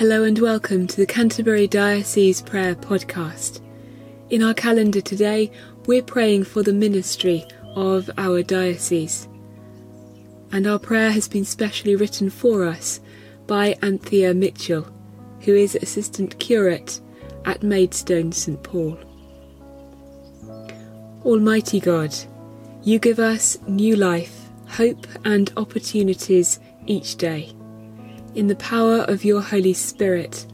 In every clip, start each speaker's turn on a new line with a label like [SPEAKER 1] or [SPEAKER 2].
[SPEAKER 1] Hello and welcome to the Canterbury Diocese Prayer Podcast. In our calendar today, we're praying for the ministry of our diocese. And our prayer has been specially written for us by Anthea Mitchell, who is Assistant Curate at Maidstone St Paul. Almighty God, you give us new life, hope, and opportunities each day. In the power of your Holy Spirit,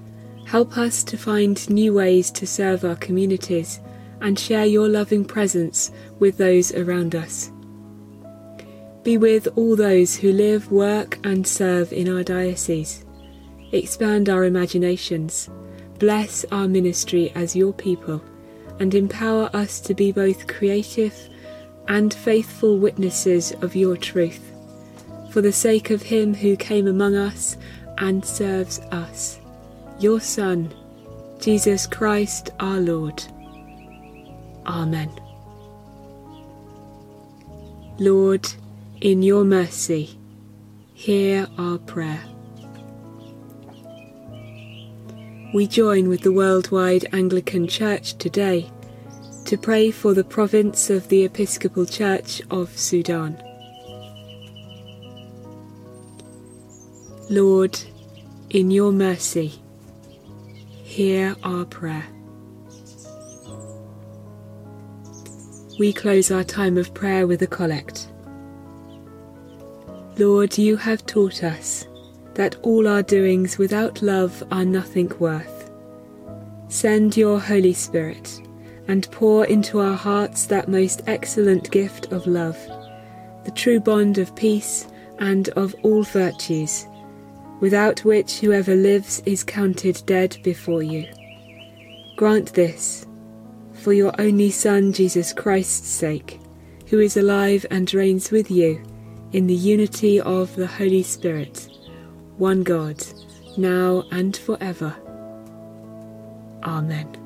[SPEAKER 1] help us to find new ways to serve our communities and share your loving presence with those around us. Be with all those who live, work, and serve in our diocese. Expand our imaginations, bless our ministry as your people, and empower us to be both creative and faithful witnesses of your truth. For the sake of him who came among us and serves us, your Son, Jesus Christ our Lord. Amen. Lord, in your mercy, hear our prayer. We join with the worldwide Anglican Church today to pray for the province of the Episcopal Church of Sudan. Lord, in your mercy, hear our prayer. we close our time of prayer with a collect. Lord, you have taught us that all our doings without love are nothing worth. Send your Holy Spirit and pour into our hearts that most excellent gift of love, the true bond of peace and of all virtues, without which whoever lives is counted dead before you. Grant this for your only Son, Jesus Christ's sake, who is alive and reigns with you in the unity of the Holy Spirit, one God, now and forever. Amen.